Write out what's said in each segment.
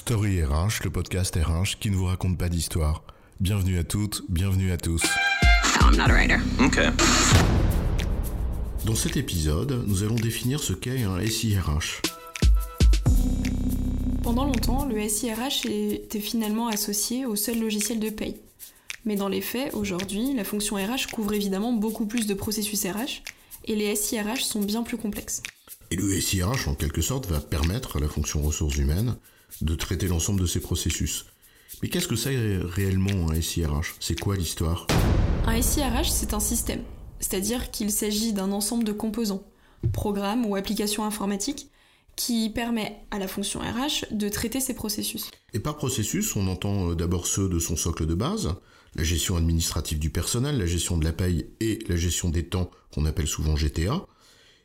Story RH, le podcast RH qui ne vous raconte pas d'histoire. Bienvenue à toutes, bienvenue à tous. No, I'm not a writer. Okay. Dans cet épisode, nous allons définir ce qu'est un SIRH. Pendant longtemps, le SIRH était finalement associé au seul logiciel de paye. Mais dans les faits, aujourd'hui, la fonction RH couvre évidemment beaucoup plus de processus RH et les SIRH sont bien plus complexes. Et le SIRH, en quelque sorte, va permettre à la fonction ressources humaines de traiter l'ensemble de ces processus. Mais qu'est-ce que c'est réellement un SIRH C'est quoi l'histoire? Un SIRH, c'est un système, c'est-à-dire qu'il s'agit d'un ensemble de composants, programmes ou applications informatiques, qui permet à la fonction RH de traiter ces processus. Et par processus, on entend euh, d'abord ceux de son socle de base, la gestion administrative du personnel, la gestion de la paye et la gestion des temps qu'on appelle souvent GTA.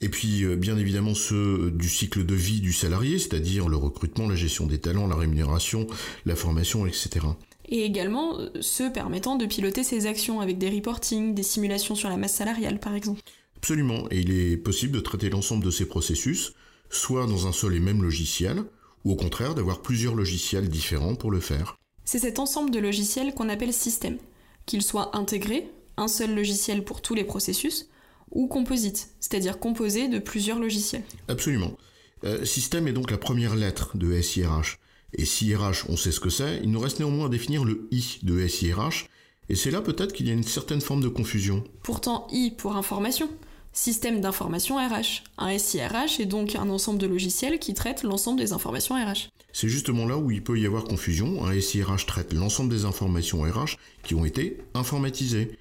Et puis euh, bien évidemment ceux du cycle de vie du salarié, c'est-à-dire le recrutement, la gestion des talents, la rémunération, la formation, etc. Et également euh, ceux permettant de piloter ses actions avec des reportings, des simulations sur la masse salariale par exemple. Absolument, et il est possible de traiter l'ensemble de ces processus, soit dans un seul et même logiciel, ou au contraire d'avoir plusieurs logiciels différents pour le faire. C'est cet ensemble de logiciels qu'on appelle système, qu'il soit intégré, un seul logiciel pour tous les processus, ou composite, c'est-à-dire composé de plusieurs logiciels. Absolument. Euh, système est donc la première lettre de SIRH. Et SIRH, on sait ce que c'est, il nous reste néanmoins à définir le I de SIRH, et c'est là peut-être qu'il y a une certaine forme de confusion. Pourtant, I pour information, système d'information RH. Un SIRH est donc un ensemble de logiciels qui traitent l'ensemble des informations RH. C'est justement là où il peut y avoir confusion. Un SIRH traite l'ensemble des informations RH qui ont été informatisées.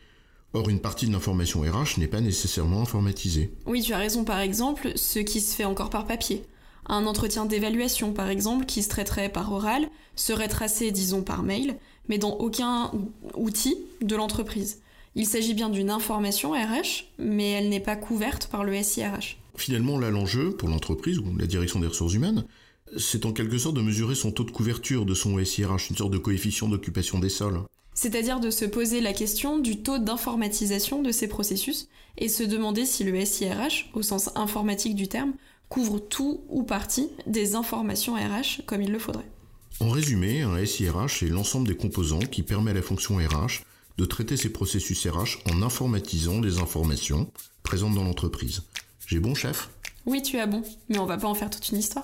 Or, une partie de l'information RH n'est pas nécessairement informatisée. Oui, tu as raison, par exemple, ce qui se fait encore par papier. Un entretien d'évaluation, par exemple, qui se traiterait par oral, serait tracé, disons, par mail, mais dans aucun outil de l'entreprise. Il s'agit bien d'une information RH, mais elle n'est pas couverte par le SIRH. Finalement, là, l'enjeu pour l'entreprise ou la direction des ressources humaines, c'est en quelque sorte de mesurer son taux de couverture de son SIRH, une sorte de coefficient d'occupation des sols. C'est-à-dire de se poser la question du taux d'informatisation de ces processus et se demander si le SIRH, au sens informatique du terme, couvre tout ou partie des informations RH comme il le faudrait. En résumé, un SIRH est l'ensemble des composants qui permet à la fonction RH de traiter ses processus RH en informatisant les informations présentes dans l'entreprise. J'ai bon, chef? Oui, tu as bon, mais on va pas en faire toute une histoire.